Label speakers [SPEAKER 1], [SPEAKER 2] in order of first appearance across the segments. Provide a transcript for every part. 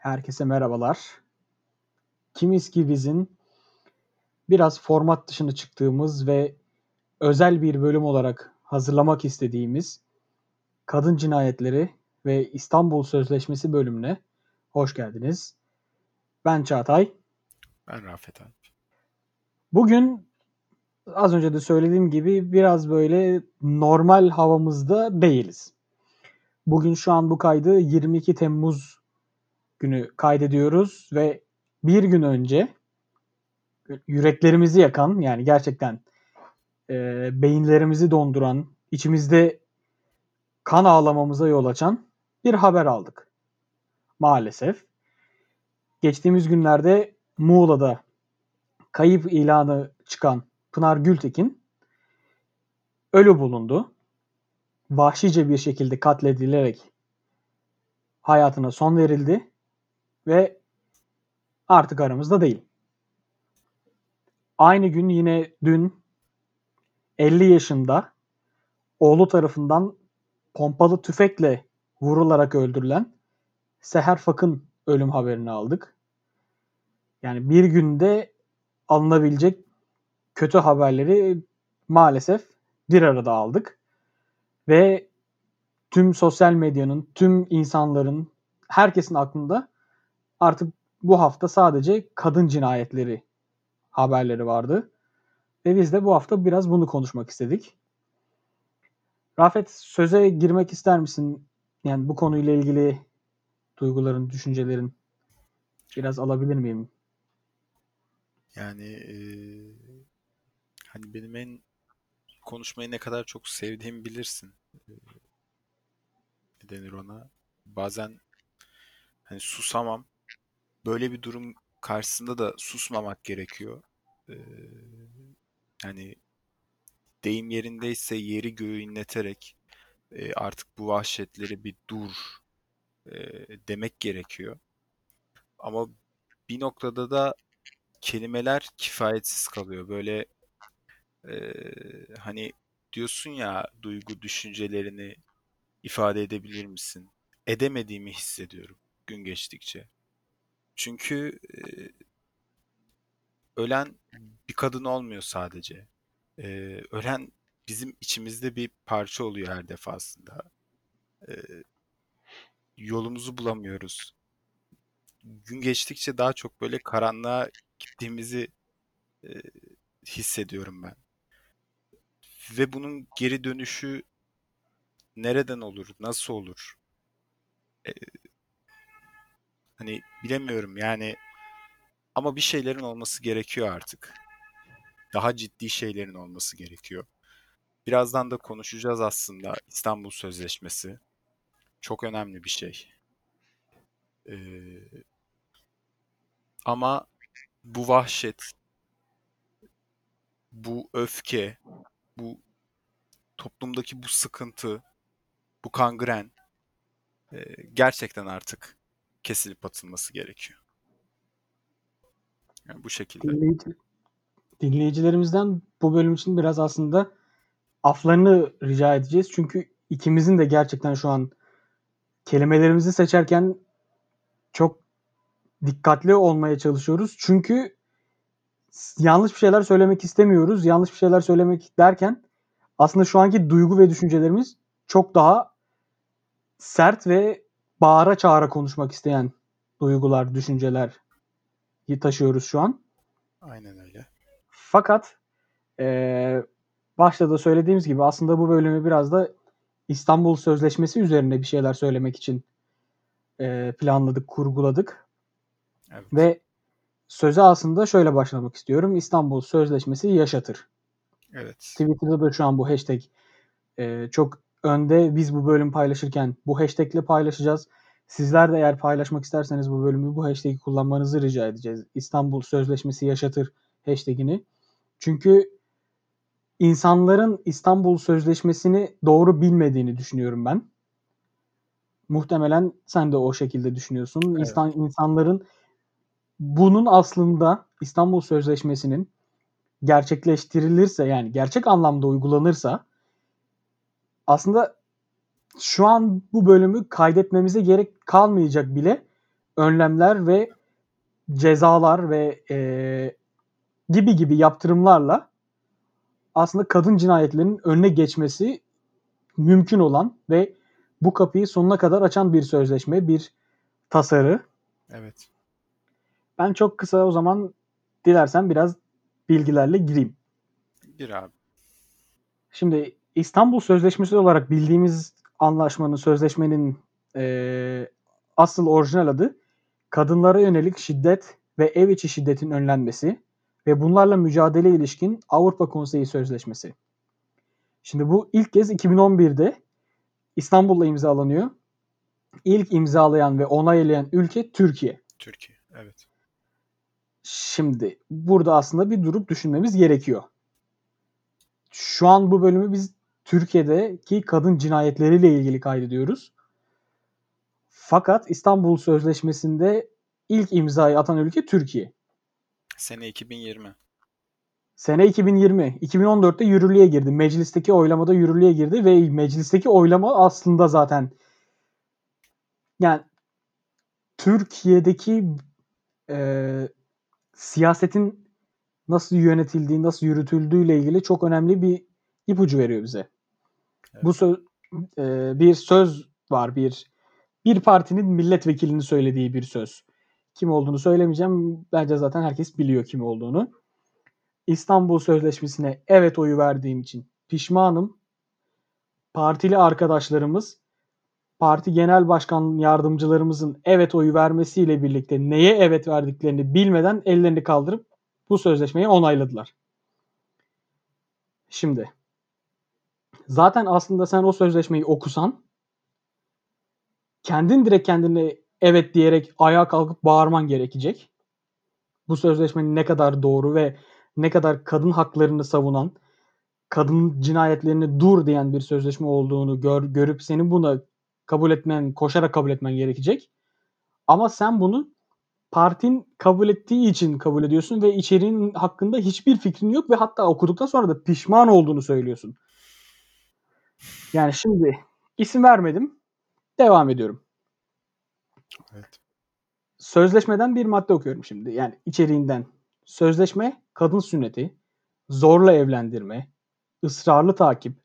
[SPEAKER 1] Herkese merhabalar. Kimiz ki bizim biraz format dışına çıktığımız ve özel bir bölüm olarak hazırlamak istediğimiz Kadın Cinayetleri ve İstanbul Sözleşmesi bölümüne hoş geldiniz. Ben Çağatay.
[SPEAKER 2] Ben Rafet abi.
[SPEAKER 1] Bugün az önce de söylediğim gibi biraz böyle normal havamızda değiliz. Bugün şu an bu kaydı 22 Temmuz günü kaydediyoruz ve bir gün önce yüreklerimizi yakan yani gerçekten e, beyinlerimizi donduran, içimizde kan ağlamamıza yol açan bir haber aldık. Maalesef. Geçtiğimiz günlerde Muğla'da kayıp ilanı çıkan Pınar Gültekin ölü bulundu. Vahşice bir şekilde katledilerek hayatına son verildi ve artık aramızda değil. Aynı gün yine dün 50 yaşında oğlu tarafından pompalı tüfekle vurularak öldürülen Seher Fak'ın ölüm haberini aldık. Yani bir günde alınabilecek kötü haberleri maalesef bir arada aldık. Ve tüm sosyal medyanın, tüm insanların, herkesin aklında artık bu hafta sadece kadın cinayetleri haberleri vardı. Ve biz de bu hafta biraz bunu konuşmak istedik. Rafet söze girmek ister misin? Yani bu konuyla ilgili duyguların, düşüncelerin biraz alabilir miyim?
[SPEAKER 2] Yani e, hani benim en konuşmayı ne kadar çok sevdiğimi bilirsin. E, denir ona? Bazen hani susamam. Böyle bir durum karşısında da susmamak gerekiyor. Ee, yani deyim yerindeyse yeri göğü inleterek e, artık bu vahşetleri bir dur e, demek gerekiyor. Ama bir noktada da kelimeler kifayetsiz kalıyor. Böyle e, hani diyorsun ya duygu düşüncelerini ifade edebilir misin? Edemediğimi hissediyorum gün geçtikçe. Çünkü e, ölen bir kadın olmuyor sadece. E, ölen bizim içimizde bir parça oluyor her defasında. E, yolumuzu bulamıyoruz. Gün geçtikçe daha çok böyle karanlığa gittiğimizi e, hissediyorum ben. Ve bunun geri dönüşü nereden olur, nasıl olur? E, Hani bilemiyorum yani ama bir şeylerin olması gerekiyor artık. Daha ciddi şeylerin olması gerekiyor. Birazdan da konuşacağız aslında İstanbul Sözleşmesi. Çok önemli bir şey. Ee, ama bu vahşet, bu öfke, bu toplumdaki bu sıkıntı, bu kangren e, gerçekten artık kesilip atılması gerekiyor. Yani bu şekilde.
[SPEAKER 1] Dinleyici, dinleyicilerimizden bu bölüm için biraz aslında aflarını rica edeceğiz. Çünkü ikimizin de gerçekten şu an kelimelerimizi seçerken çok dikkatli olmaya çalışıyoruz. Çünkü yanlış bir şeyler söylemek istemiyoruz. Yanlış bir şeyler söylemek derken aslında şu anki duygu ve düşüncelerimiz çok daha sert ve bağıra çağıra konuşmak isteyen duygular, düşünceler taşıyoruz şu an.
[SPEAKER 2] Aynen öyle.
[SPEAKER 1] Fakat e, başta da söylediğimiz gibi aslında bu bölümü biraz da İstanbul Sözleşmesi üzerine bir şeyler söylemek için e, planladık, kurguladık. Evet. Ve söze aslında şöyle başlamak istiyorum. İstanbul Sözleşmesi yaşatır.
[SPEAKER 2] Evet.
[SPEAKER 1] Twitter'da da şu an bu hashtag e, çok önde biz bu bölüm paylaşırken bu hashtagle paylaşacağız. Sizler de eğer paylaşmak isterseniz bu bölümü bu hashtag'i kullanmanızı rica edeceğiz. İstanbul Sözleşmesi yaşatır hashtag'ini. Çünkü insanların İstanbul Sözleşmesi'ni doğru bilmediğini düşünüyorum ben. Muhtemelen sen de o şekilde düşünüyorsun. Evet. İnsan, insanların bunun aslında İstanbul Sözleşmesi'nin gerçekleştirilirse yani gerçek anlamda uygulanırsa aslında şu an bu bölümü kaydetmemize gerek kalmayacak bile önlemler ve cezalar ve e, gibi gibi yaptırımlarla aslında kadın cinayetlerinin önüne geçmesi mümkün olan ve bu kapıyı sonuna kadar açan bir sözleşme, bir tasarı.
[SPEAKER 2] Evet.
[SPEAKER 1] Ben çok kısa o zaman dilersen biraz bilgilerle gireyim.
[SPEAKER 2] Bir abi.
[SPEAKER 1] Şimdi İstanbul Sözleşmesi olarak bildiğimiz anlaşmanın, sözleşmenin e, asıl orijinal adı kadınlara yönelik şiddet ve ev içi şiddetin önlenmesi ve bunlarla mücadele ilişkin Avrupa Konseyi Sözleşmesi. Şimdi bu ilk kez 2011'de İstanbul'da imzalanıyor. İlk imzalayan ve onaylayan ülke Türkiye.
[SPEAKER 2] Türkiye. Evet.
[SPEAKER 1] Şimdi burada aslında bir durup düşünmemiz gerekiyor. Şu an bu bölümü biz Türkiye'deki kadın cinayetleriyle ilgili kaydediyoruz. Fakat İstanbul Sözleşmesi'nde ilk imzayı atan ülke Türkiye.
[SPEAKER 2] Sene 2020.
[SPEAKER 1] Sene 2020. 2014'te yürürlüğe girdi. Meclisteki oylamada yürürlüğe girdi ve meclisteki oylama aslında zaten yani Türkiye'deki e, siyasetin nasıl yönetildiği, nasıl yürütüldüğü ile ilgili çok önemli bir ipucu veriyor bize. Bu söz e, bir söz var, bir bir partinin milletvekilini söylediği bir söz. Kim olduğunu söylemeyeceğim. Bence zaten herkes biliyor kim olduğunu. İstanbul Sözleşmesi'ne evet oyu verdiğim için pişmanım. Partili arkadaşlarımız, parti genel başkan yardımcılarımızın evet oyu vermesiyle birlikte neye evet verdiklerini bilmeden ellerini kaldırıp bu sözleşmeyi onayladılar. Şimdi zaten aslında sen o sözleşmeyi okusan kendin direkt kendine evet diyerek ayağa kalkıp bağırman gerekecek. Bu sözleşmenin ne kadar doğru ve ne kadar kadın haklarını savunan, kadın cinayetlerini dur diyen bir sözleşme olduğunu gör, görüp senin buna kabul etmen, koşarak kabul etmen gerekecek. Ama sen bunu partin kabul ettiği için kabul ediyorsun ve içeriğin hakkında hiçbir fikrin yok ve hatta okuduktan sonra da pişman olduğunu söylüyorsun. Yani şimdi isim vermedim. Devam ediyorum.
[SPEAKER 2] Evet.
[SPEAKER 1] Sözleşmeden bir madde okuyorum şimdi. Yani içeriğinden. Sözleşme kadın sünneti, zorla evlendirme, ısrarlı takip,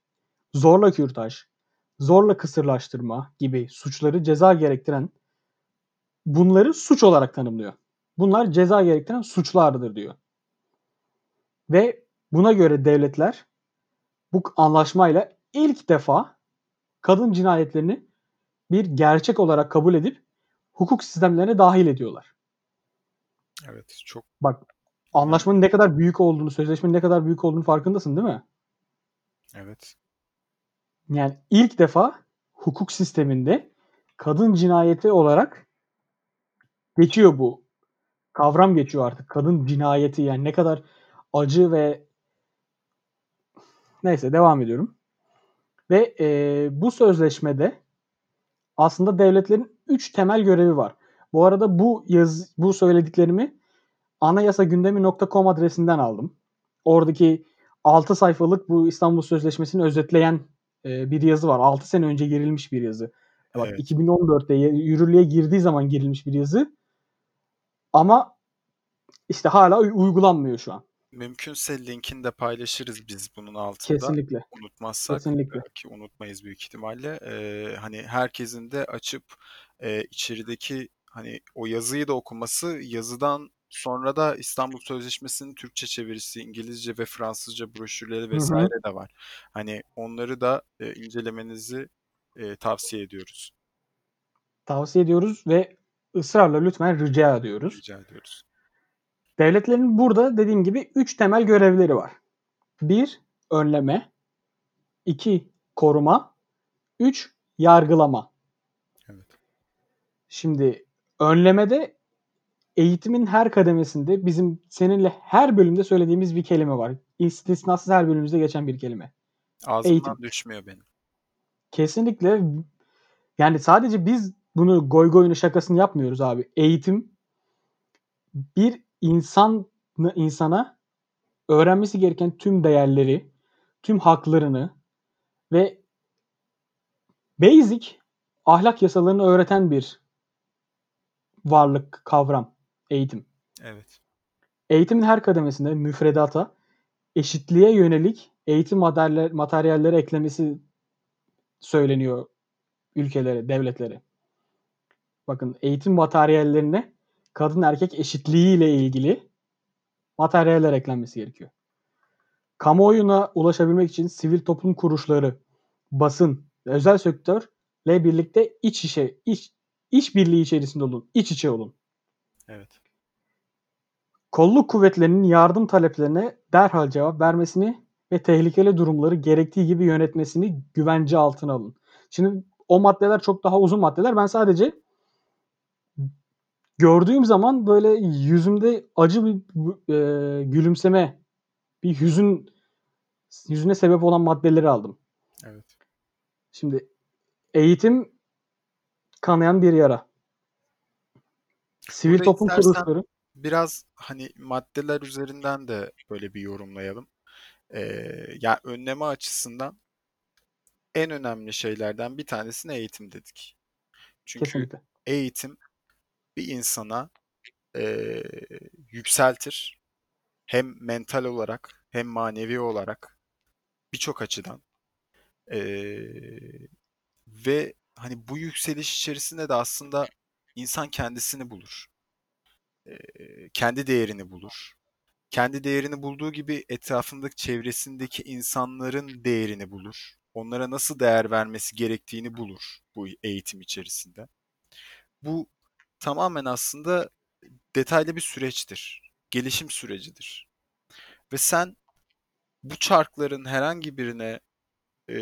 [SPEAKER 1] zorla kürtaj, zorla kısırlaştırma gibi suçları ceza gerektiren bunları suç olarak tanımlıyor. Bunlar ceza gerektiren suçlardır diyor. Ve buna göre devletler bu anlaşmayla ilk defa kadın cinayetlerini bir gerçek olarak kabul edip hukuk sistemlerine dahil ediyorlar.
[SPEAKER 2] Evet. Çok
[SPEAKER 1] Bak anlaşmanın ne kadar büyük olduğunu, sözleşmenin ne kadar büyük olduğunu farkındasın değil mi?
[SPEAKER 2] evet.
[SPEAKER 1] Yani ilk defa hukuk sisteminde kadın cinayeti olarak geçiyor bu. Kavram geçiyor artık. Kadın cinayeti yani ne kadar acı ve neyse devam ediyorum. Ve e, bu sözleşmede aslında devletlerin üç temel görevi var. Bu arada bu yaz bu söylediklerimi anayasagündemi.com adresinden aldım. Oradaki 6 sayfalık bu İstanbul Sözleşmesi'ni özetleyen e, bir yazı var. 6 sene önce girilmiş bir yazı. Ya Bak
[SPEAKER 2] Evet.
[SPEAKER 1] 2014'te yürürlüğe girdiği zaman girilmiş bir yazı. Ama işte hala uy- uygulanmıyor şu an.
[SPEAKER 2] Mümkünse linkini de paylaşırız biz bunun altında.
[SPEAKER 1] Kesinlikle.
[SPEAKER 2] Unutmazsak
[SPEAKER 1] Kesinlikle.
[SPEAKER 2] ki unutmayız büyük ihtimalle. E, hani herkesin de açıp e, içerideki hani o yazıyı da okuması, yazıdan sonra da İstanbul Sözleşmesi'nin Türkçe çevirisi, İngilizce ve Fransızca broşürleri vesaire de var. Hani onları da e, incelemenizi e, tavsiye ediyoruz.
[SPEAKER 1] Tavsiye ediyoruz ve ısrarla lütfen rica ediyoruz.
[SPEAKER 2] Rica ediyoruz.
[SPEAKER 1] Devletlerin burada dediğim gibi 3 temel görevleri var. 1. Önleme 2. Koruma 3. Yargılama.
[SPEAKER 2] Evet.
[SPEAKER 1] Şimdi önlemede eğitimin her kademesinde bizim seninle her bölümde söylediğimiz bir kelime var. İstisnasız her bölümümüzde geçen bir kelime.
[SPEAKER 2] Ağzımdan
[SPEAKER 1] Eğitim.
[SPEAKER 2] düşmüyor benim.
[SPEAKER 1] Kesinlikle yani sadece biz bunu goy goyunu şakasını yapmıyoruz abi. Eğitim bir insan insana öğrenmesi gereken tüm değerleri, tüm haklarını ve basic ahlak yasalarını öğreten bir varlık kavram eğitim.
[SPEAKER 2] Evet.
[SPEAKER 1] Eğitimin her kademesinde müfredata eşitliğe yönelik eğitim materyaller, materyalleri eklemesi söyleniyor ülkelere, devletlere. Bakın eğitim materyallerine kadın erkek eşitliği ile ilgili materyaller eklenmesi gerekiyor. Kamuoyuna ulaşabilmek için sivil toplum kuruluşları, basın, ve özel sektörle birlikte iç işe, iç, iç birliği içerisinde olun, iç içe olun.
[SPEAKER 2] Evet.
[SPEAKER 1] Kolluk kuvvetlerinin yardım taleplerine derhal cevap vermesini ve tehlikeli durumları gerektiği gibi yönetmesini güvence altına alın. Şimdi o maddeler çok daha uzun maddeler. Ben sadece gördüğüm zaman böyle yüzümde acı bir e, gülümseme, bir hüzün yüzüne sebep olan maddeleri aldım.
[SPEAKER 2] Evet.
[SPEAKER 1] Şimdi eğitim kanayan bir yara. Sivil
[SPEAKER 2] Burada
[SPEAKER 1] toplum kuruluşları
[SPEAKER 2] Biraz hani maddeler üzerinden de böyle bir yorumlayalım. Ee, ya önleme açısından en önemli şeylerden bir tanesine eğitim dedik. Çünkü
[SPEAKER 1] kesinlikle.
[SPEAKER 2] eğitim bir insana e, yükseltir. Hem mental olarak hem manevi olarak birçok açıdan. E, ve hani bu yükseliş içerisinde de aslında insan kendisini bulur. E, kendi değerini bulur. Kendi değerini bulduğu gibi etrafındaki çevresindeki insanların değerini bulur. Onlara nasıl değer vermesi gerektiğini bulur bu eğitim içerisinde. Bu tamamen aslında detaylı bir süreçtir. Gelişim sürecidir. Ve sen bu çarkların herhangi birine e,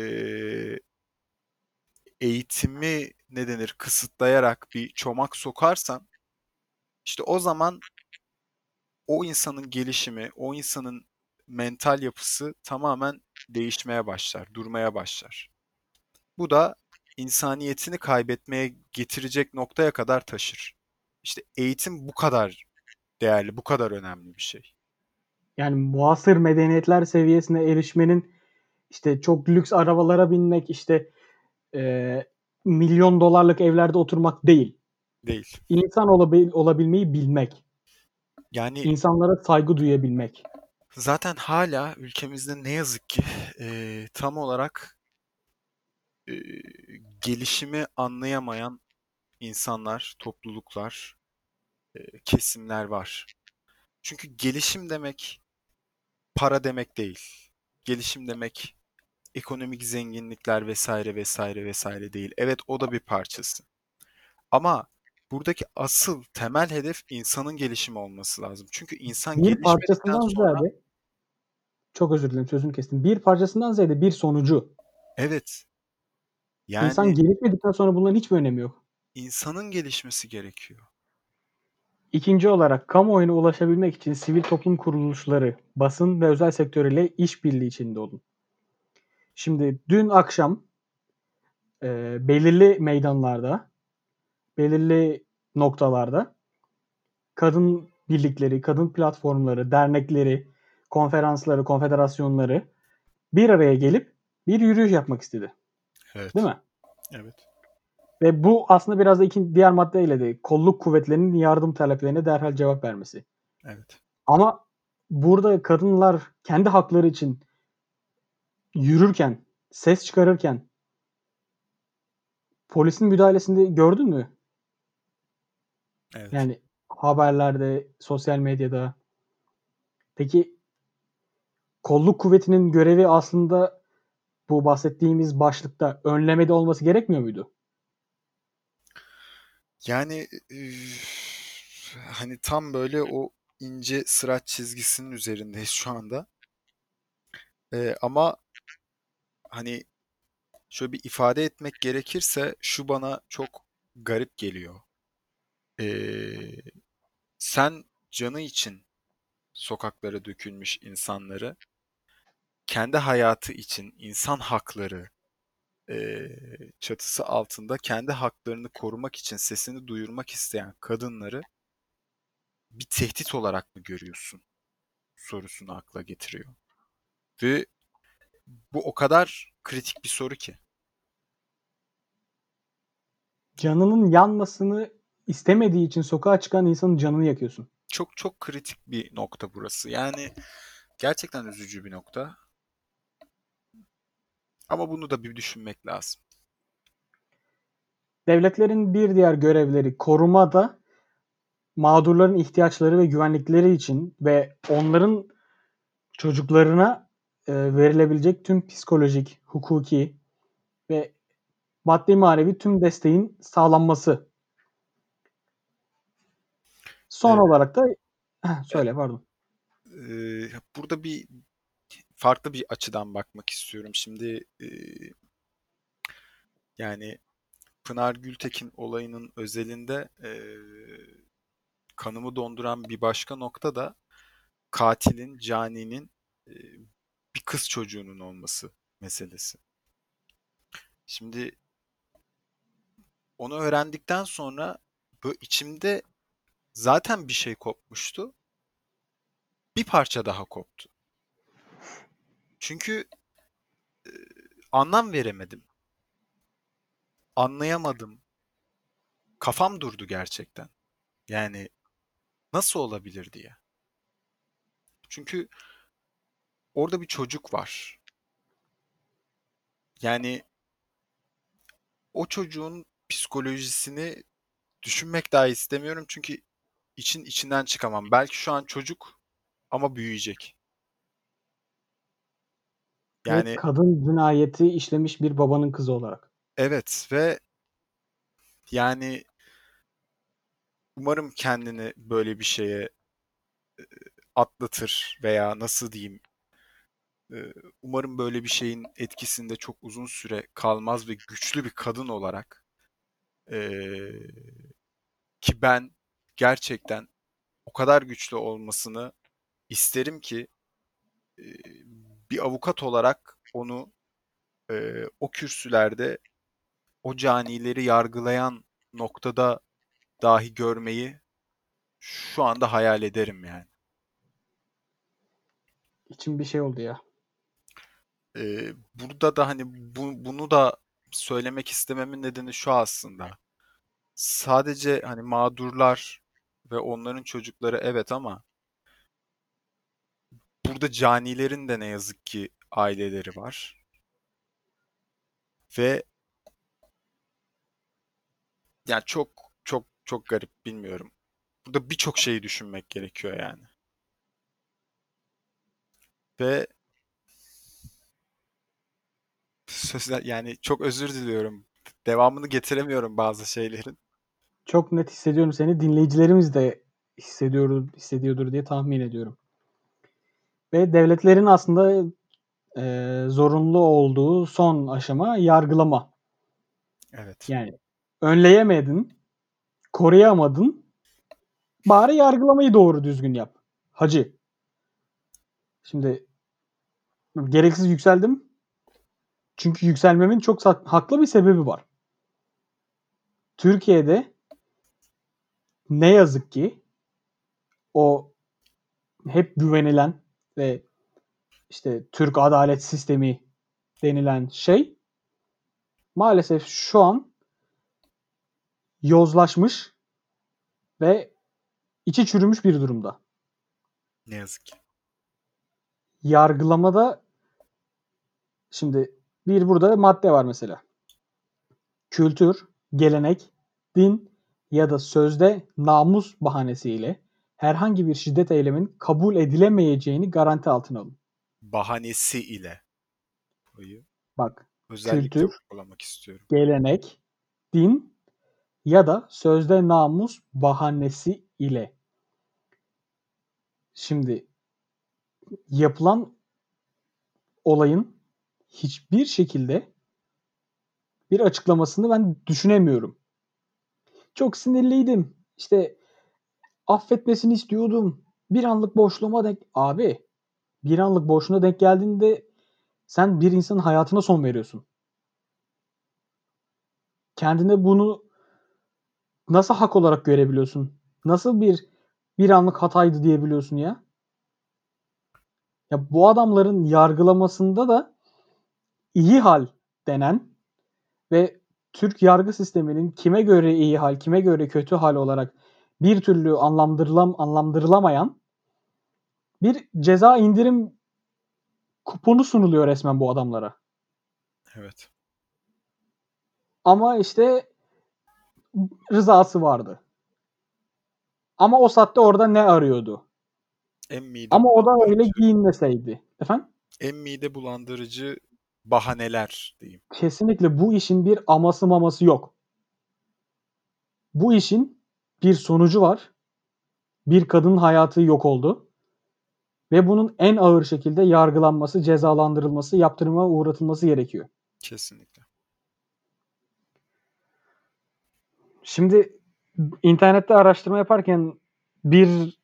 [SPEAKER 2] eğitimi ne denir kısıtlayarak bir çomak sokarsan işte o zaman o insanın gelişimi, o insanın mental yapısı tamamen değişmeye başlar, durmaya başlar. Bu da insaniyetini kaybetmeye getirecek noktaya kadar taşır. İşte eğitim bu kadar değerli, bu kadar önemli bir şey.
[SPEAKER 1] Yani muasır medeniyetler seviyesine erişmenin işte çok lüks arabalara binmek, işte e, milyon dolarlık evlerde oturmak değil.
[SPEAKER 2] Değil.
[SPEAKER 1] İnsan olabil, olabilmeyi bilmek.
[SPEAKER 2] Yani
[SPEAKER 1] insanlara saygı duyabilmek.
[SPEAKER 2] zaten hala ülkemizde ne yazık ki e, tam olarak e, gelişimi anlayamayan insanlar, topluluklar, e, kesimler var. Çünkü gelişim demek para demek değil. Gelişim demek ekonomik zenginlikler vesaire vesaire vesaire değil. Evet o da bir parçası. Ama buradaki asıl temel hedef insanın gelişimi olması lazım. Çünkü insan
[SPEAKER 1] Bir parçasından
[SPEAKER 2] sonra
[SPEAKER 1] ziyade çok özür dilerim sözünü kestim. Bir parçasından ziyade bir sonucu.
[SPEAKER 2] evet
[SPEAKER 1] İnsan
[SPEAKER 2] yani
[SPEAKER 1] gelişmedikten sonra bunların hiçbir önemi yok.
[SPEAKER 2] insanın gelişmesi gerekiyor.
[SPEAKER 1] İkinci olarak kamuoyuna ulaşabilmek için sivil toplum kuruluşları, basın ve özel sektör ile işbirliği içinde olun. Şimdi dün akşam e, belirli meydanlarda, belirli noktalarda kadın birlikleri, kadın platformları, dernekleri, konferansları, konfederasyonları bir araya gelip bir yürüyüş yapmak istedi.
[SPEAKER 2] Evet.
[SPEAKER 1] Değil mi?
[SPEAKER 2] Evet.
[SPEAKER 1] Ve bu aslında biraz da iki diğer maddeyle de kolluk kuvvetlerinin yardım taleplerine derhal cevap vermesi.
[SPEAKER 2] Evet.
[SPEAKER 1] Ama burada kadınlar kendi hakları için yürürken, ses çıkarırken polisin müdahalesini gördün mü?
[SPEAKER 2] Evet.
[SPEAKER 1] Yani haberlerde, sosyal medyada. Peki kolluk kuvvetinin görevi aslında bu bahsettiğimiz başlıkta önlemede olması gerekmiyor muydu?
[SPEAKER 2] Yani üf, hani tam böyle o ince sıraç çizgisinin üzerindeyiz şu anda. Ee, ama hani şöyle bir ifade etmek gerekirse şu bana çok garip geliyor. Ee, sen canı için sokaklara dökülmüş insanları kendi hayatı için insan hakları e, çatısı altında kendi haklarını korumak için sesini duyurmak isteyen kadınları bir tehdit olarak mı görüyorsun sorusunu akla getiriyor. Ve bu o kadar kritik bir soru ki.
[SPEAKER 1] Canının yanmasını istemediği için sokağa çıkan insanın canını yakıyorsun.
[SPEAKER 2] Çok çok kritik bir nokta burası. Yani gerçekten üzücü bir nokta. Ama bunu da bir düşünmek lazım.
[SPEAKER 1] Devletlerin bir diğer görevleri korumada mağdurların ihtiyaçları ve güvenlikleri için ve onların çocuklarına e, verilebilecek tüm psikolojik, hukuki ve maddi manevi tüm desteğin sağlanması. Son
[SPEAKER 2] Evet.
[SPEAKER 1] olarak da söyle pardon.
[SPEAKER 2] Ee, burada bir farklı bir açıdan bakmak istiyorum. Şimdi e, yani Pınar Gültekin olayının özelinde e, kanımı donduran bir başka nokta da katilin, caninin e, bir kız çocuğunun olması meselesi. Şimdi onu öğrendikten sonra böyle içimde zaten bir şey kopmuştu. Bir parça daha koptu. Çünkü e, anlam veremedim. Anlayamadım. Kafam durdu gerçekten. Yani nasıl olabilir diye. Çünkü orada bir çocuk var. Yani o çocuğun psikolojisini düşünmek dahi istemiyorum çünkü için içinden çıkamam. Belki şu an çocuk ama büyüyecek.
[SPEAKER 1] Yani
[SPEAKER 2] Yani
[SPEAKER 1] kadın cinayeti işlemiş bir babanın kızı olarak.
[SPEAKER 2] evet ve yani umarım kendini böyle bir şeye e, atlatır veya nasıl diyeyim e, umarım böyle bir şeyin etkisinde çok uzun süre kalmaz ve güçlü bir kadın olarak e, ki ben gerçekten o kadar güçlü olmasını isterim ki bir avukat olarak onu e, o kürsülerde o canileri yargılayan noktada dahi görmeyi şu anda hayal ederim yani.
[SPEAKER 1] İçim bir şey oldu ya.
[SPEAKER 2] Ee, burada da hani bu, bunu da söylemek istememin nedeni şu aslında. Sadece hani mağdurlar ve onların çocukları evet ama burada canilerin de ne yazık ki aileleri var. Ve yani çok çok çok garip bilmiyorum. Burada birçok şeyi düşünmek gerekiyor yani. Ve sözler yani çok özür diliyorum. Devamını getiremiyorum bazı şeylerin.
[SPEAKER 1] Çok net hissediyorum seni. Dinleyicilerimiz de hissediyor, hissediyordur diye tahmin ediyorum. Ve devletlerin aslında e, zorunlu olduğu son aşama yargılama.
[SPEAKER 2] Evet.
[SPEAKER 1] Yani önleyemedin, koruyamadın. Bari yargılamayı doğru düzgün yap. Hacı. Şimdi gereksiz yükseldim. Çünkü yükselmemin çok haklı bir sebebi var. Türkiye'de ne yazık ki o hep güvenilen ve işte Türk adalet sistemi denilen şey maalesef şu an yozlaşmış ve içi çürümüş bir durumda.
[SPEAKER 2] Ne yazık ki.
[SPEAKER 1] Yargılamada şimdi bir burada madde var mesela. Kültür, gelenek, din ya da sözde namus bahanesiyle herhangi bir şiddet eylemin kabul edilemeyeceğini garanti altına alın.
[SPEAKER 2] Bahanesi ile. Burayı
[SPEAKER 1] Bak,
[SPEAKER 2] özellikle
[SPEAKER 1] Kültür.
[SPEAKER 2] vurgulamak istiyorum.
[SPEAKER 1] gelenek, din ya da sözde namus bahanesi ile. Şimdi yapılan olayın hiçbir şekilde bir açıklamasını ben düşünemiyorum. Çok sinirliydim. İşte affetmesini istiyordum. Bir anlık boşluğuma denk... Abi bir anlık boşluğuna denk geldiğinde sen bir insanın hayatına son veriyorsun. Kendine bunu nasıl hak olarak görebiliyorsun? Nasıl bir bir anlık hataydı diyebiliyorsun ya? Ya bu adamların yargılamasında da iyi hal denen ve Türk yargı sisteminin kime göre iyi hal, kime göre kötü hal olarak bir türlü anlamdırılam anlamdırılamayan bir ceza indirim kuponu sunuluyor resmen bu adamlara.
[SPEAKER 2] Evet.
[SPEAKER 1] Ama işte rızası vardı. Ama o saatte orada ne arıyordu?
[SPEAKER 2] En mide
[SPEAKER 1] Ama o da öyle giyinmeseydi. Efendim?
[SPEAKER 2] en mide bulandırıcı bahaneler diyeyim.
[SPEAKER 1] Kesinlikle bu işin bir aması maması yok. Bu işin bir sonucu var. Bir kadının hayatı yok oldu. Ve bunun en ağır şekilde yargılanması, cezalandırılması, yaptırıma uğratılması gerekiyor.
[SPEAKER 2] Kesinlikle.
[SPEAKER 1] Şimdi internette araştırma yaparken bir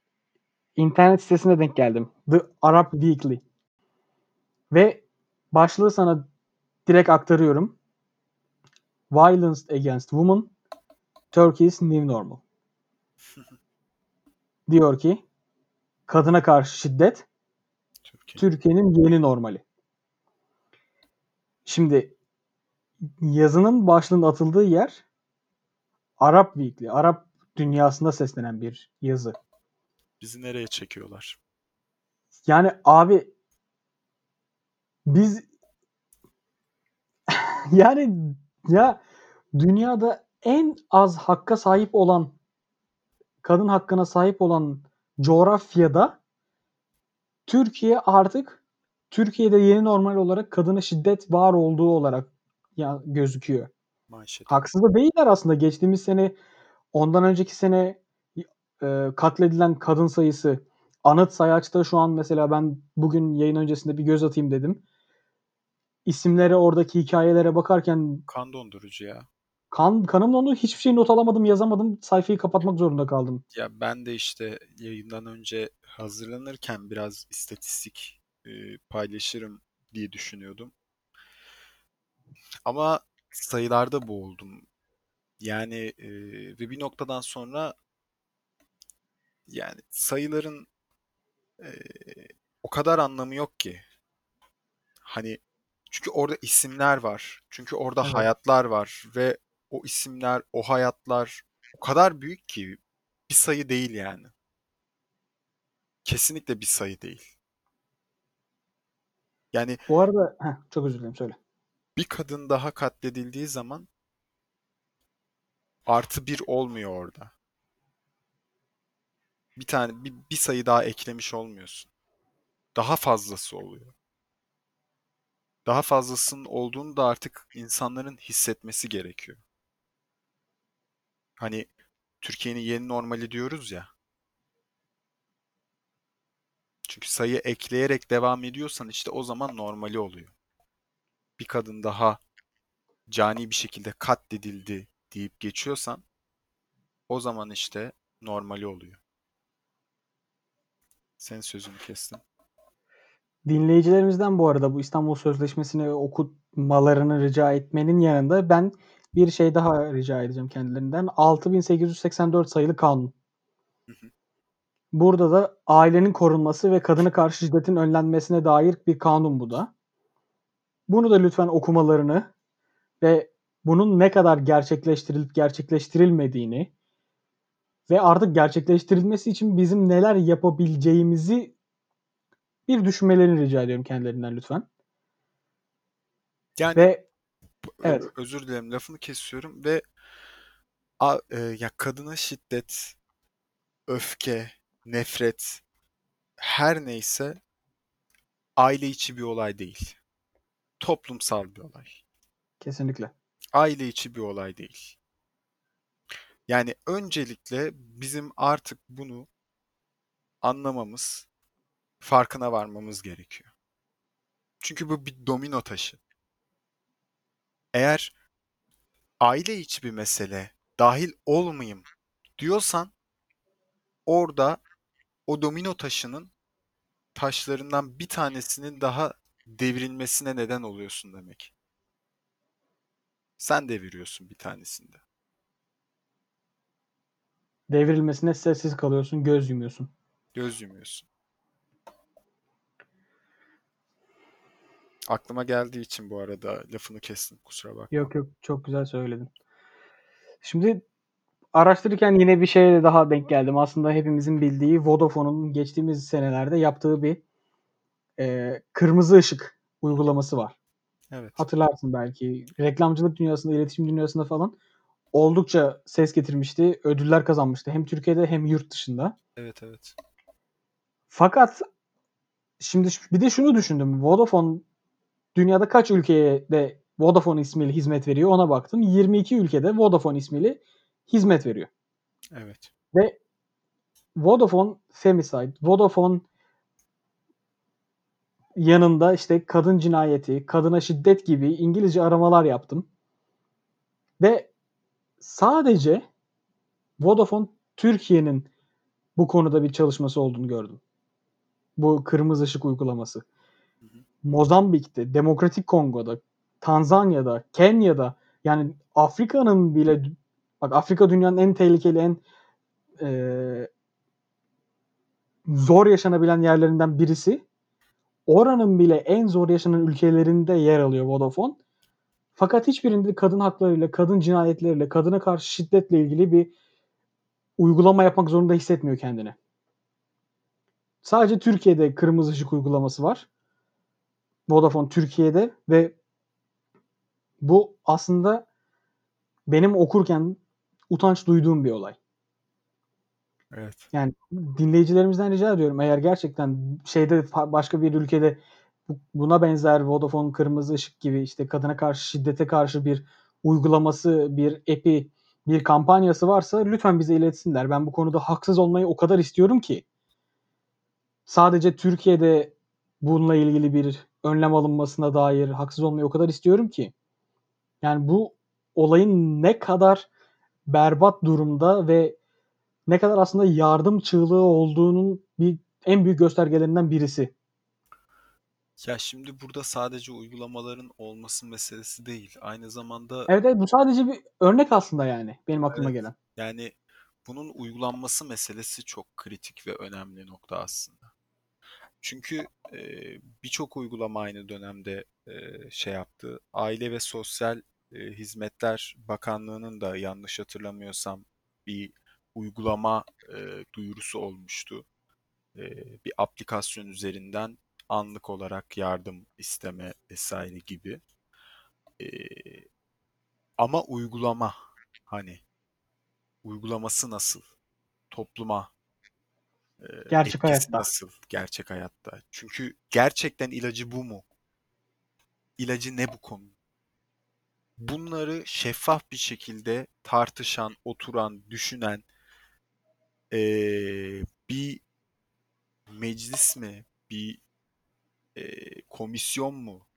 [SPEAKER 1] internet sitesine denk geldim. The Arab Weekly. Ve başlığı sana direkt aktarıyorum. Violence Against Women Turkey's New Normal. Diyor ki kadına karşı şiddet
[SPEAKER 2] Türkiye.
[SPEAKER 1] Türkiye'nin yeni normali. Şimdi yazının başlığının atıldığı yer Arap Weekly, Arap dünyasında seslenen bir yazı.
[SPEAKER 2] Bizi nereye çekiyorlar?
[SPEAKER 1] Yani abi biz yani ya dünyada en az hakka sahip olan kadın hakkına sahip olan coğrafyada Türkiye artık Türkiye'de yeni normal olarak kadına şiddet var olduğu olarak ya gözüküyor.
[SPEAKER 2] Manşet.
[SPEAKER 1] Haksız da değiller aslında. Geçtiğimiz sene ondan önceki sene e, katledilen kadın sayısı Anıt Sayaç'ta şu an mesela ben bugün yayın öncesinde bir göz atayım dedim. İsimlere oradaki hikayelere bakarken
[SPEAKER 2] Kan dondurucu ya.
[SPEAKER 1] Kan kanımla onu hiçbir şey not alamadım, yazamadım. Sayfayı kapatmak zorunda kaldım.
[SPEAKER 2] Ya ben de işte yayından önce hazırlanırken biraz istatistik e, paylaşırım diye düşünüyordum. Ama sayılarda boğuldum. Yani e, ve bir noktadan sonra yani sayıların e, o kadar anlamı yok ki. Hani çünkü orada isimler var. Çünkü orada
[SPEAKER 1] Evet.
[SPEAKER 2] hayatlar var ve o isimler, o hayatlar o kadar büyük ki bir sayı değil yani. Kesinlikle bir sayı değil. Yani
[SPEAKER 1] Bu arada heh, çok özür dilerim söyle.
[SPEAKER 2] bir kadın daha katledildiği zaman artı bir olmuyor orada. Bir tane bir, bir sayı daha eklemiş olmuyorsun. Daha fazlası oluyor. Daha fazlasının olduğunu da artık insanların hissetmesi gerekiyor. Hani Türkiye'nin yeni normali diyoruz ya. Çünkü sayı ekleyerek devam ediyorsan işte o zaman normali oluyor. Bir kadın daha cani bir şekilde katledildi deyip geçiyorsan o zaman işte normali oluyor. Senin sözünü kestim.
[SPEAKER 1] Dinleyicilerimizden bu arada bu İstanbul Sözleşmesi'ni okutmalarını rica etmenin yanında ben bir şey daha rica edeceğim kendilerinden. 6884 sayılı kanun.
[SPEAKER 2] Hı hı.
[SPEAKER 1] Burada da ailenin korunması ve kadına karşı şiddetin önlenmesine dair bir kanun bu da. Bunu da lütfen okumalarını ve bunun ne kadar gerçekleştirilip gerçekleştirilmediğini ve artık gerçekleştirilmesi için bizim neler yapabileceğimizi bir düşünmelerini rica ediyorum kendilerinden lütfen.
[SPEAKER 2] Yani
[SPEAKER 1] Ve Evet.
[SPEAKER 2] özür dilerim lafını kesiyorum ve a- e, ya kadına şiddet, öfke, nefret her neyse aile içi bir olay değil. Toplumsal bir olay.
[SPEAKER 1] kesinlikle.
[SPEAKER 2] Aile içi bir olay değil. Yani öncelikle bizim artık bunu anlamamız, farkına varmamız gerekiyor. Çünkü bu bir domino taşı. Eğer aile içi bir mesele dahil olmayayım diyorsan orada o domino taşının taşlarından bir tanesinin daha devrilmesine neden oluyorsun demek. Sen deviriyorsun bir tanesinde.
[SPEAKER 1] Devrilmesine sessiz kalıyorsun, göz yumuyorsun.
[SPEAKER 2] Göz yumuyorsun. Aklıma geldiği için bu arada lafını kestim. Kusura bakma.
[SPEAKER 1] Yok yok çok güzel söyledin. Şimdi araştırırken yine bir şeye daha denk geldim. Aslında hepimizin bildiği Vodafone'un geçtiğimiz senelerde yaptığı bir e, kırmızı ışık uygulaması var.
[SPEAKER 2] Evet.
[SPEAKER 1] Hatırlarsın belki. Reklamcılık dünyasında, iletişim dünyasında falan oldukça ses getirmişti. Ödüller kazanmıştı. Hem Türkiye'de hem yurt dışında.
[SPEAKER 2] Evet evet.
[SPEAKER 1] Fakat şimdi bir de şunu düşündüm. Vodafone dünyada kaç ülkeye de Vodafone ismiyle hizmet veriyor ona baktım. 22 ülkede Vodafone ismiyle hizmet veriyor.
[SPEAKER 2] Evet.
[SPEAKER 1] Ve Vodafone Femicide, Vodafone yanında işte kadın cinayeti, kadına şiddet gibi İngilizce aramalar yaptım. Ve sadece Vodafone Türkiye'nin bu konuda bir çalışması olduğunu gördüm. Bu kırmızı ışık uygulaması. Mozambik'te, Demokratik Kongo'da, Tanzanya'da, Kenya'da yani Afrika'nın bile bak Afrika dünyanın en tehlikeli en e, zor yaşanabilen yerlerinden birisi. Oranın bile en zor yaşanan ülkelerinde yer alıyor Vodafone. Fakat hiçbirinde kadın haklarıyla, kadın cinayetleriyle, kadına karşı şiddetle ilgili bir uygulama yapmak zorunda hissetmiyor kendini. Sadece Türkiye'de kırmızı ışık uygulaması var. Vodafone Türkiye'de ve bu aslında benim okurken utanç duyduğum bir olay.
[SPEAKER 2] Evet.
[SPEAKER 1] Yani dinleyicilerimizden rica ediyorum eğer gerçekten şeyde başka bir ülkede buna benzer Vodafone kırmızı ışık gibi işte kadına karşı şiddete karşı bir uygulaması, bir app'i, bir kampanyası varsa lütfen bize iletsinler. Ben bu konuda haksız olmayı o kadar istiyorum ki. Sadece Türkiye'de bununla ilgili bir önlem alınmasına dair haksız olmayı o kadar istiyorum ki. Yani bu olayın ne kadar berbat durumda ve ne kadar aslında yardım çığlığı olduğunun bir en büyük göstergelerinden birisi.
[SPEAKER 2] Ya şimdi burada sadece uygulamaların olması meselesi değil. Aynı zamanda
[SPEAKER 1] Evet, evet bu sadece bir örnek aslında yani benim aklıma
[SPEAKER 2] Evet.
[SPEAKER 1] gelen.
[SPEAKER 2] yani bunun uygulanması meselesi çok kritik ve önemli nokta aslında. Çünkü e, birçok uygulama aynı dönemde e, şey yaptı. Aile ve Sosyal e, Hizmetler Bakanlığı'nın da yanlış hatırlamıyorsam bir uygulama e, duyurusu olmuştu. E, bir aplikasyon üzerinden anlık olarak yardım isteme vesaire gibi. E, ama uygulama hani uygulaması nasıl? Topluma
[SPEAKER 1] Gerçek
[SPEAKER 2] etkisi
[SPEAKER 1] hayatta.
[SPEAKER 2] nasıl gerçek hayatta? Çünkü gerçekten ilacı bu mu? İlacı ne bu konu? Bunları şeffaf bir şekilde tartışan, oturan, düşünen eee, bir meclis mi, bir eee, komisyon mu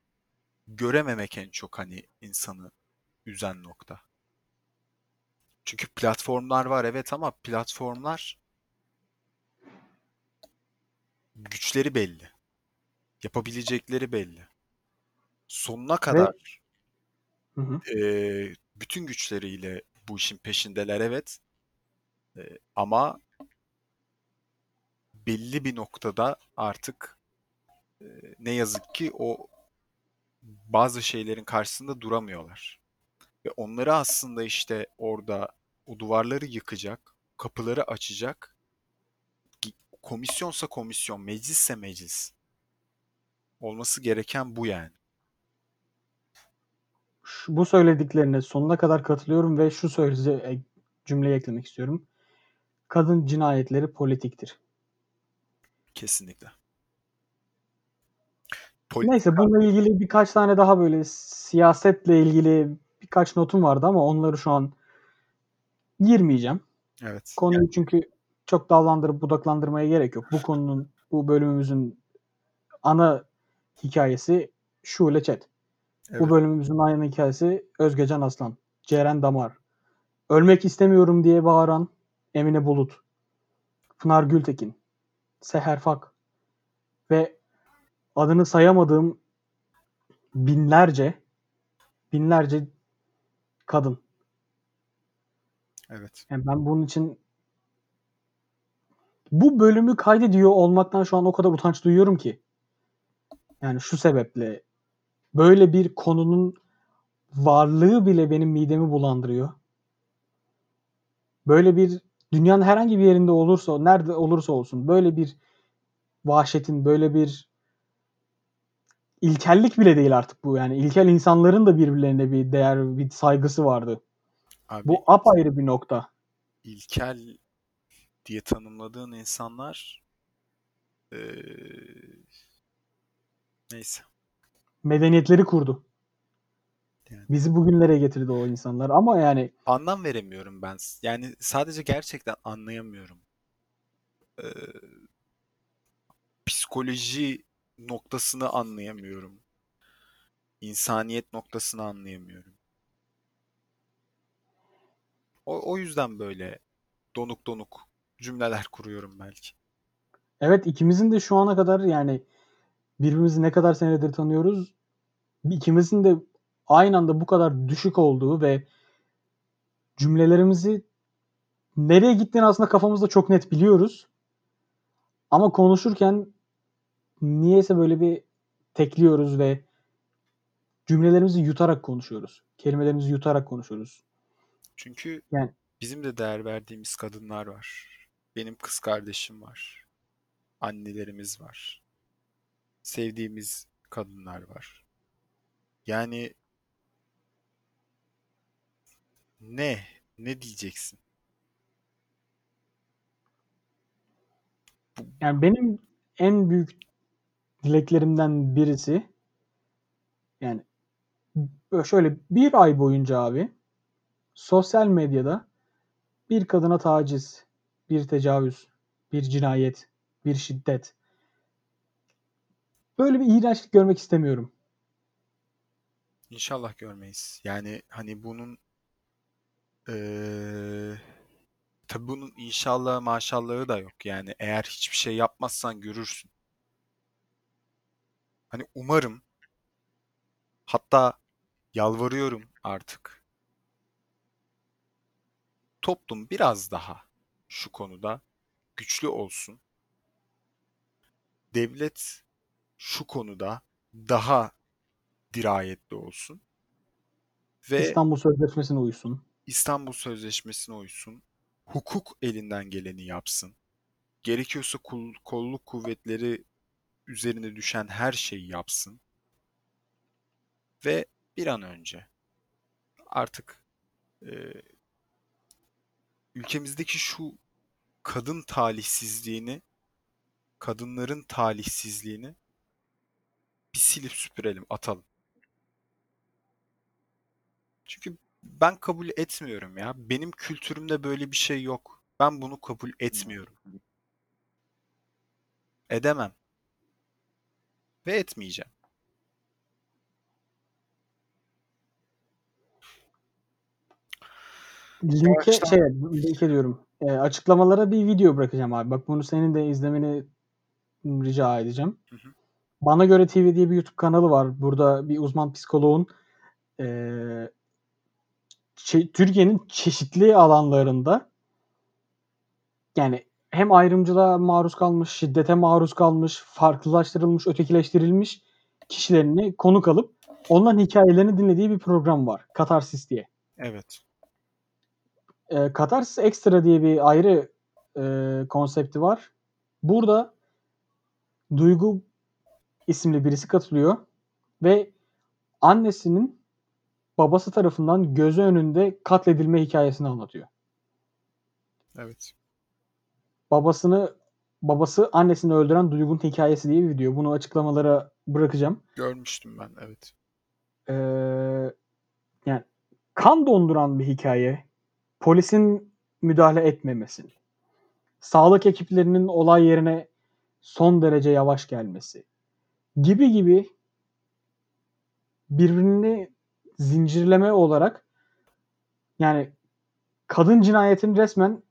[SPEAKER 2] görememek en çok hani insanı üzen nokta. Çünkü platformlar var evet ama platformlar güçleri belli. Yapabilecekleri belli. Sonuna kadar
[SPEAKER 1] Hı hı.
[SPEAKER 2] eee, bütün güçleriyle bu işin peşindeler evet. Eee, ama belli bir noktada artık eee, ne yazık ki o bazı şeylerin karşısında duramıyorlar. Ve onları aslında işte orada o duvarları yıkacak, kapıları açacak. Komisyonsa komisyon, meclisse meclis. Olması gereken bu yani.
[SPEAKER 1] Şu- bu söylediklerine sonuna kadar katılıyorum ve şu söyleyece e, cümleyi eklemek istiyorum. Kadın cinayetleri politiktir.
[SPEAKER 2] Kesinlikle.
[SPEAKER 1] Neyse bununla ilgili birkaç tane daha böyle siyasetle ilgili birkaç notum vardı ama onları şu an girmeyeceğim.
[SPEAKER 2] Evet.
[SPEAKER 1] Konuyu çünkü çok dallandırıp budaklandırmaya gerek yok. Bu konunun, bu bölümümüzün ana hikayesi Şule Çet.
[SPEAKER 2] Evet.
[SPEAKER 1] Bu bölümümüzün ana hikayesi Özgecan Aslan, Ceren Damar. Ölmek istemiyorum diye bağıran Emine Bulut, Pınar Gültekin, Seher Fak ve adını sayamadığım binlerce binlerce kadın.
[SPEAKER 2] Evet.
[SPEAKER 1] Yani ben bunun için bu bölümü kaydediyor olmaktan şu an o kadar utanç duyuyorum ki. Yani şu sebeple Böyle bir konunun varlığı bile benim midemi bulandırıyor. Böyle bir dünyanın herhangi bir yerinde olursa, nerede olursa olsun böyle bir vahşetin, böyle bir ilkellik bile değil artık bu. Yani ilkel insanların da birbirlerine bir değer, bir saygısı vardı.
[SPEAKER 2] Abi
[SPEAKER 1] Bu apayrı bir nokta.
[SPEAKER 2] ilkel diye tanımladığın insanlar eee, neyse.
[SPEAKER 1] Medeniyetleri kurdu.
[SPEAKER 2] Yani.
[SPEAKER 1] Bizi bugünlere getirdi o insanlar. Ama yani
[SPEAKER 2] Anlam veremiyorum ben. Yani sadece gerçekten anlayamıyorum. Eee, psikoloji noktasını anlayamıyorum. İnsaniyet noktasını anlayamıyorum. O, o yüzden böyle donuk donuk cümleler kuruyorum belki.
[SPEAKER 1] evet ikimizin de şu ana kadar yani birbirimizi ne kadar senedir tanıyoruz. İkimizin de aynı anda bu kadar düşük olduğu ve cümlelerimizi nereye gittiğini aslında kafamızda çok net biliyoruz. Ama konuşurken niyeyse böyle bir tekliyoruz ve cümlelerimizi yutarak konuşuyoruz. Kelimelerimizi yutarak konuşuyoruz.
[SPEAKER 2] Çünkü
[SPEAKER 1] Yani-
[SPEAKER 2] bizim de değer verdiğimiz kadınlar var. Benim kız kardeşim var. Annelerimiz var. Sevdiğimiz kadınlar var. Yani ne? Ne diyeceksin?
[SPEAKER 1] Yani benim en büyük dileklerimden birisi yani şöyle bir ay boyunca abi sosyal medyada bir kadına taciz, bir tecavüz, bir cinayet, bir şiddet böyle bir iğrençlik görmek istemiyorum.
[SPEAKER 2] İnşallah görmeyiz. Yani hani bunun eee tabii bunun inşallah maşallahı da yok. Yani eğer hiçbir şey yapmazsan görürsün. Hani umarım hatta yalvarıyorum artık. Toplum biraz daha şu konuda güçlü olsun. Devlet şu konuda daha dirayetli olsun. Ve
[SPEAKER 1] İstanbul Sözleşmesi'ne uysun.
[SPEAKER 2] İstanbul Sözleşmesi'ne uysun. Hukuk elinden geleni yapsın. Gerekiyorsa kolluk kuvvetleri üzerine düşen her şeyi yapsın. Ve bir an önce artık e, ülkemizdeki şu kadın talihsizliğini, kadınların talihsizliğini bir silip süpürelim, atalım. Çünkü ben kabul etmiyorum ya. Benim kültürümde böyle bir şey yok. Ben bunu kabul etmiyorum. Edemem. Ve etmeyeceğim.
[SPEAKER 1] Linke şey linke diyorum. E, açıklamalara bir video bırakacağım abi. Bak bunu senin de izlemeni rica edeceğim.
[SPEAKER 2] Hı hı.
[SPEAKER 1] Bana göre TV diye bir YouTube kanalı var. Burada bir uzman psikoloğun e, çe- Türkiye'nin çeşitli alanlarında yani hem ayrımcılığa maruz kalmış, şiddete maruz kalmış, farklılaştırılmış, ötekileştirilmiş kişilerini konuk alıp onların hikayelerini dinlediği bir program var. Katarsis diye.
[SPEAKER 2] Evet.
[SPEAKER 1] E, Katarsis Extra diye bir ayrı e, konsepti var. Burada Duygu isimli birisi katılıyor ve annesinin babası tarafından gözü önünde katledilme hikayesini anlatıyor.
[SPEAKER 2] Evet.
[SPEAKER 1] Babasını babası annesini öldüren Duygu'nun hikayesi diye bir video. Bunu açıklamalara bırakacağım.
[SPEAKER 2] Görmüştüm ben. Evet.
[SPEAKER 1] Ee, yani kan donduran bir hikaye. Polisin müdahale etmemesi. Sağlık ekiplerinin olay yerine son derece yavaş gelmesi. Gibi gibi birbirini zincirleme olarak yani kadın cinayetin resmen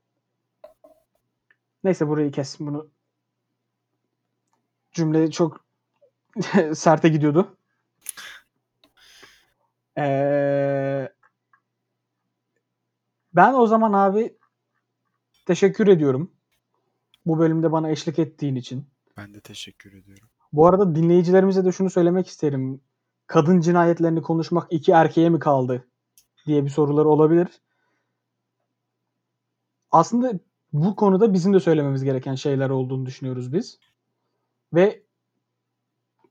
[SPEAKER 1] neyse burayı kes bunu cümle çok serte gidiyordu. Ee, ben o zaman abi teşekkür ediyorum. Bu bölümde bana eşlik ettiğin için.
[SPEAKER 2] Ben de teşekkür ediyorum.
[SPEAKER 1] Bu arada dinleyicilerimize de şunu söylemek isterim. kadın cinayetlerini konuşmak iki erkeğe mi kaldı diye bir soruları olabilir. Aslında bu konuda bizim de söylememiz gereken şeyler olduğunu düşünüyoruz biz. Ve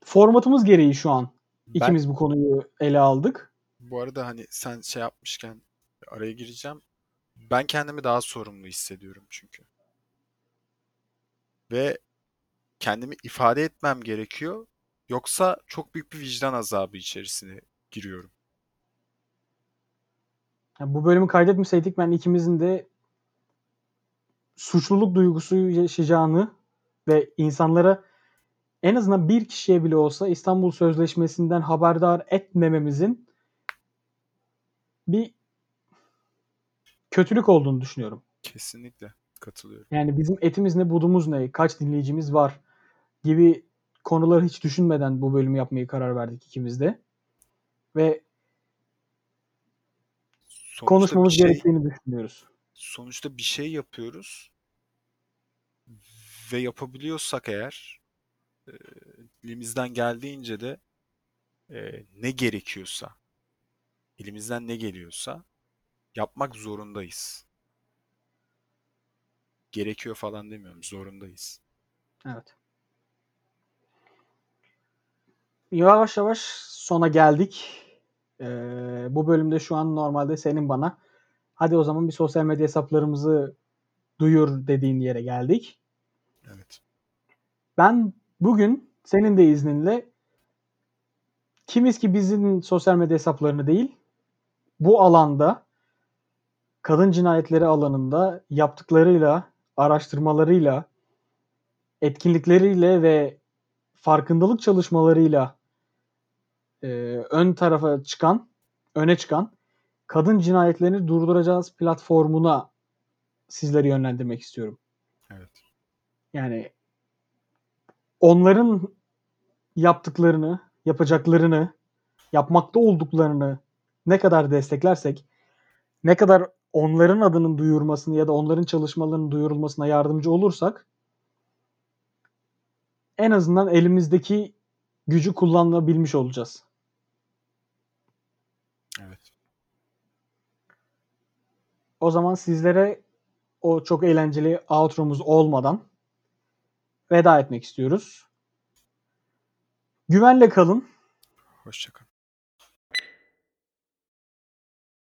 [SPEAKER 1] formatımız gereği şu an
[SPEAKER 2] Ben
[SPEAKER 1] ikimiz bu konuyu ele aldık.
[SPEAKER 2] bu arada hani sen şey yapmışken araya gireceğim. Ben kendimi daha sorumlu hissediyorum çünkü. Ve kendimi ifade etmem gerekiyor. Yoksa çok büyük bir vicdan azabı içerisine giriyorum.
[SPEAKER 1] Yani bu bölümü kaydetmeseydik ben ikimizin de suçluluk duygusu yaşayacağını ve insanlara en azından bir kişiye bile olsa İstanbul Sözleşmesi'nden haberdar etmememizin bir kötülük olduğunu düşünüyorum.
[SPEAKER 2] Kesinlikle katılıyorum.
[SPEAKER 1] Yani bizim etimiz ne, budumuz ne, kaç dinleyicimiz var gibi konuları hiç düşünmeden bu bölümü yapmaya karar verdik ikimiz de. Ve
[SPEAKER 2] Sonuçta
[SPEAKER 1] konuşmamız
[SPEAKER 2] şey,
[SPEAKER 1] gerektiğini düşünüyoruz.
[SPEAKER 2] sonuçta bir şey yapıyoruz ve yapabiliyorsak eğer elimizden geldiğince de e, ne gerekiyorsa, elimizden ne geliyorsa yapmak zorundayız. Gerekiyor falan demiyorum, zorundayız.
[SPEAKER 1] Evet. Yavaş yavaş sona geldik. Ee, bu bölümde şu an normalde senin bana hadi o zaman bir sosyal medya hesaplarımızı duyur dediğin yere geldik.
[SPEAKER 2] Evet.
[SPEAKER 1] Ben bugün senin de izninle kimiz ki bizim sosyal medya hesaplarını değil bu alanda kadın cinayetleri alanında yaptıklarıyla, araştırmalarıyla, etkinlikleriyle ve farkındalık çalışmalarıyla e, ön tarafa çıkan, öne çıkan kadın cinayetlerini durduracağız platformuna sizleri yönlendirmek istiyorum.
[SPEAKER 2] Evet.
[SPEAKER 1] Yani onların yaptıklarını, yapacaklarını, yapmakta olduklarını ne kadar desteklersek, ne kadar onların adının duyurmasını ya da onların çalışmalarının duyurulmasına yardımcı olursak en azından elimizdeki gücü kullanabilmiş olacağız.
[SPEAKER 2] Evet.
[SPEAKER 1] O zaman sizlere o çok eğlenceli outro'muz olmadan veda etmek istiyoruz. Güvenle kalın.
[SPEAKER 2] Hoşça kal.